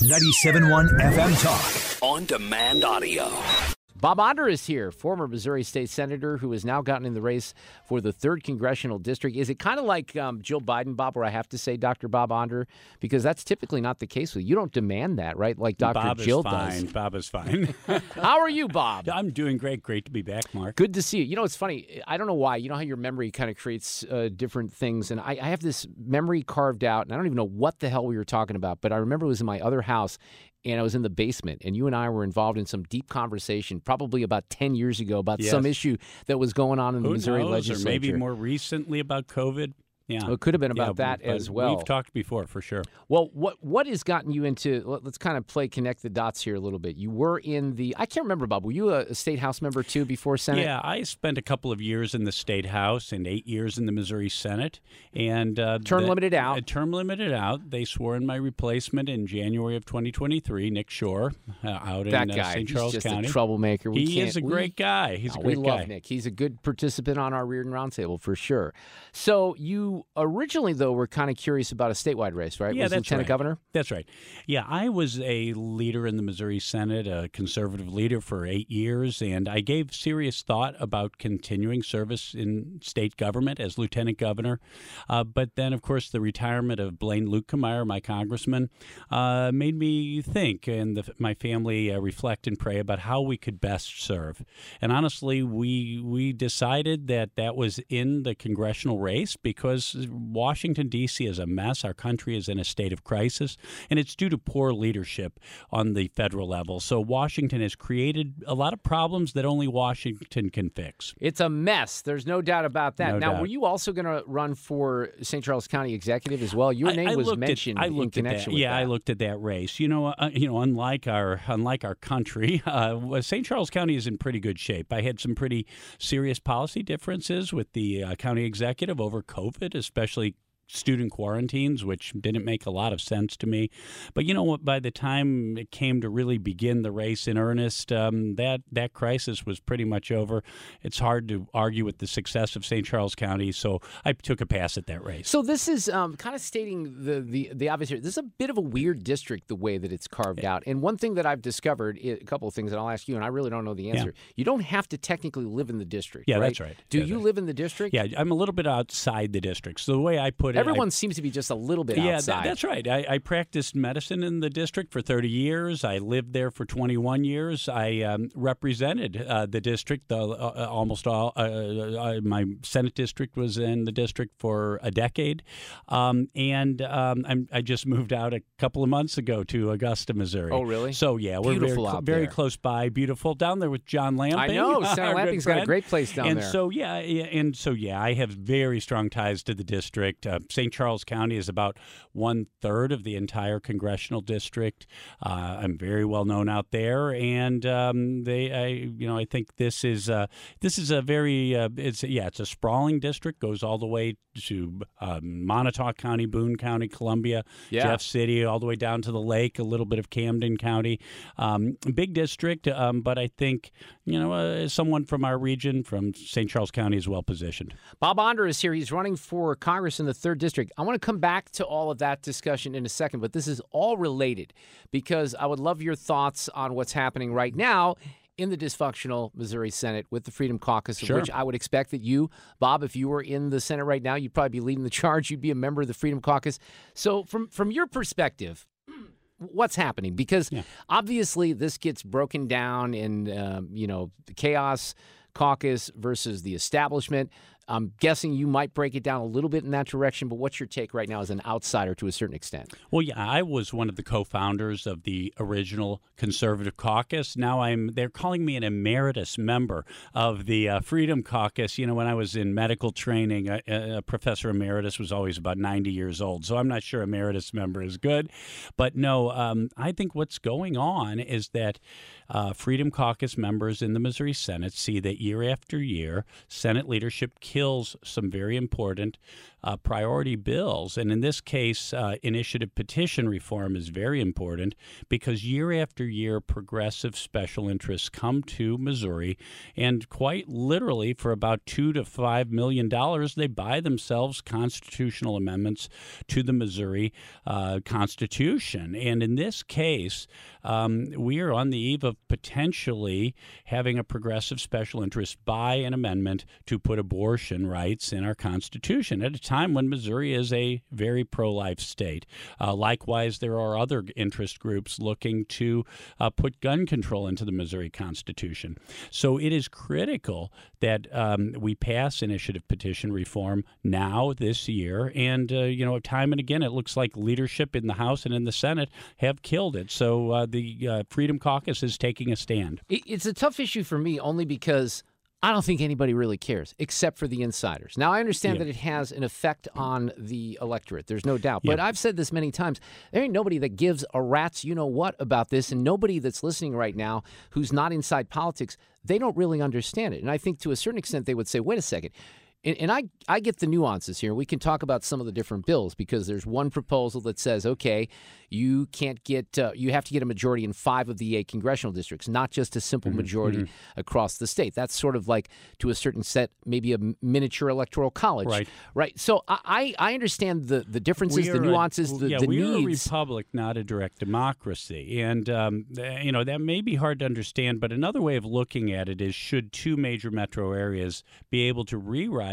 97.1 FM Talk. On demand audio. Bob Onder is here, former Missouri State Senator who has now gotten in the race for the 3rd Congressional District. Is it kind of like um, Jill Biden, Bob, where I have to say Dr. Bob Onder? Because that's typically not the case with you. You don't demand that, right? Like Dr. Bob Jill is fine. does. Bob is fine. How are you, Bob? I'm doing great. Great to be back, Mark. Good to see you. You know, it's funny. I don't know why. You know how your memory kind of creates uh, different things. And I, I have this memory carved out, and I don't even know what the hell we were talking about, but I remember it was in my other house, and I was in the basement, and you and I were involved in some deep conversation, probably about 10 years ago, about Yes. some issue that was going on in the Missouri knows? Or legislature. maybe more recently about COVID. Yeah. Well, it could have been about Yeah, that as well. We've talked before, for sure. Well, what what has gotten you into? let- Let's kind of play connect the dots here a little bit. You were in the I can't remember, Bob. Were you a, state house member too before Senate? Yeah, I spent a couple of years in the state house and eight years in the Missouri Senate, and uh, Term the- limited out. uh, term limited out. They swore in my replacement in January of 2023. Nick Schroer, uh, out that in uh, guy. St. He's just County. a troublemaker. We he is a we- great guy. He's No, a great guy. we guy. love Nick. He's a good participant on our Reardon Roundtable for sure. So you originally though we were kind of curious about a statewide race, right? Yeah, was that's lieutenant right. governor. That's right. Yeah, I was a leader in the Missouri Senate, a conservative leader for eight years, and I gave serious thought about continuing service in state government as lieutenant governor. Uh, but then, of course, the retirement of Blaine Luetkemeyer, my congressman, uh, made me think and the, my family uh, reflect and pray about how we could best serve. And honestly, we we decided that that was in the congressional race because Washington D.C. is a mess. Our country is in a state of crisis, and it's due to poor leadership on the federal level. So Washington has created a lot of problems that only Washington can fix. It's a mess. There's no doubt about that. No now, doubt. were you also going to run for St. Charles County executive as well? Your name I was looked at- mentioned I looked in at connection that. yeah, that. I looked at that race. You know, uh, you know, unlike our unlike our country, uh, St. Charles County is in pretty good shape. I had some pretty serious policy differences with the uh, county executive over COVID, especially student quarantines, which didn't make a lot of sense to me. But you know what? By the time it came to really begin the race in earnest, um, that that crisis was pretty much over. It's hard to argue with the success of St. Charles County, so I took a pass at that race. So this is um, kind of stating the, the the obvious here. This is a bit of a weird district the way that it's carved out. And one thing that I've discovered, a couple of things, and I'll ask you, and I really don't know the answer. You don't have to technically live in the district. Yeah, right? that's right. Do That's you live in the district? Yeah, I'm a little bit outside the district. So the way I put it, I- Everyone seems to be just a little bit yeah, outside. that's right. I, I practiced medicine in the district for 30 years. I lived there for 21 years. I um, represented uh, the district. Uh, uh, almost all uh, uh, my Senate district was in the district for a decade, um, and um, I'm, I just moved out a couple of months ago to Augusta, Missouri. Oh, really? So yeah, we're Beautiful very, cl- very close by. Beautiful down there with John Lamping. I know. Sam Lamping's got a great place down and there. so yeah, yeah, and so yeah, I have very strong ties to the district. Uh, St. Charles County is about one third of the entire congressional district. Uh, I'm very well known out there, and um, they, I, you know, I think this is uh, this is a very, uh, it's yeah, it's a sprawling district. Goes all the way to um, Montauk County, Boone County, Columbia, Yeah. Jeff City, all the way down to the lake. A little bit of Camden County, um, big district, um, but I think you know, uh, someone from our region, from St. Charles County, is well positioned. Bob Onder is here. He's running for Congress in the third district. I want to come back to all of that discussion in a second, but this is all related because I would love your thoughts on what's happening right now in the dysfunctional Missouri Senate with the Freedom Caucus, Sure. which I would expect that you, Bob, if you were in the Senate right now, you'd probably be leading the charge. You'd be a member of the Freedom Caucus. So, from from your perspective, what's happening because Yeah. obviously this gets broken down in um, you know chaos caucus versus the establishment. I'm guessing you might break it down a little bit in that direction, but what's your take right now as an outsider to a certain extent? Well, yeah, I was one of the co-founders of the original Conservative Caucus. Now I'm they're calling me an emeritus member of the uh, Freedom Caucus. You know, when I was in medical training, a, a professor emeritus was always about 90 years old. So I'm not sure emeritus member is good, but no, um, I think what's going on is that uh, Freedom Caucus members in the Missouri Senate see that year after year, Senate leadership some very important uh, priority bills. And in this case, uh, initiative petition reform is very important because year after year, progressive special interests come to Missouri, and quite literally, for about two to five million dollars, they buy themselves constitutional amendments to the Missouri uh, Constitution. And in this case, um, we are on the eve of potentially having a progressive special interest buy an amendment to put abortion rights in our Constitution at a time when Missouri is a very pro life state. Uh, likewise, there are other interest groups looking to uh, put gun control into the Missouri Constitution. So it is critical that um, we pass initiative petition reform now this year. And, uh, you know, time and again, it looks like leadership in the House and in the Senate have killed it. So uh, the uh, Freedom Caucus is taking a stand. It's a tough issue for me only because I don't think anybody really cares except for the insiders. Now, I understand Yeah. that it has an effect on the electorate. There's no doubt. But I've said this many times. There ain't nobody that gives a rat's you know what about this. And nobody that's listening right now who's not inside politics, they don't really understand it. And I think to a certain extent, they would say, wait a second. And, and I, I get the nuances here. We can talk about some of the different bills because there's one proposal that says, okay, you can't get, uh, you have to get a majority in five of the eight congressional districts, not just a simple Mm-hmm, majority across the state. That's sort of like, to a certain set, maybe a miniature electoral college. Right. Right. So I, I understand the, the differences, the are a- nuances, the, yeah, the we are a republic, not a direct democracy, and um, you know that may be hard to understand. But another way of looking at it is: should two major metro areas be able to rewrite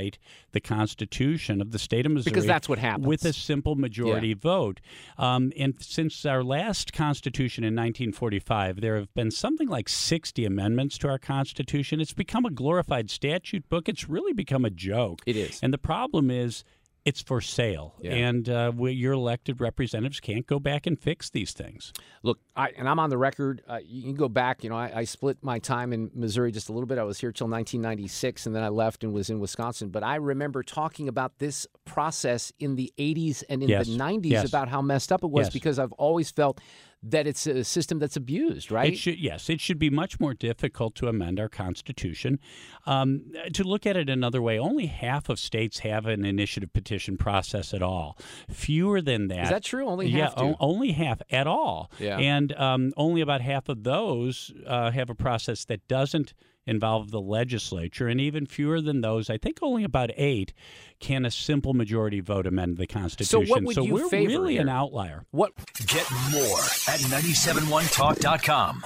the Constitution of the state of Missouri? because that's what happens. with a simple majority vote. Um, and since our last Constitution in 1945, there have been something like 60 amendments to our Constitution. It's become a glorified statute book. It's really become a joke. It is. And the problem is it's for sale. Yeah. And uh, we, your elected representatives can't go back and fix these things. Look, I, and I'm on the record. Uh, you can go back. You know, I, I split my time in Missouri just a little bit. I was here till 1996, and then I left and was in Wisconsin. But I remember talking about this process in the 80s and in Yes. the 90s Yes. about how messed up it was Yes. because I've always felt that it's a system that's abused, right? It should, yes, it should be much more difficult to amend our Constitution. Um, to look at it another way, only half of states have an initiative petition process at all. Fewer than that. Is that true? Only yeah, half do? o- only half at all. Yeah. And um, only about half of those uh, have a process that doesn't involve the legislature, and even fewer than those, I think only about eight, can a simple majority vote amend the Constitution. would you we're favor really an outlier. what Get more at 971talk.com.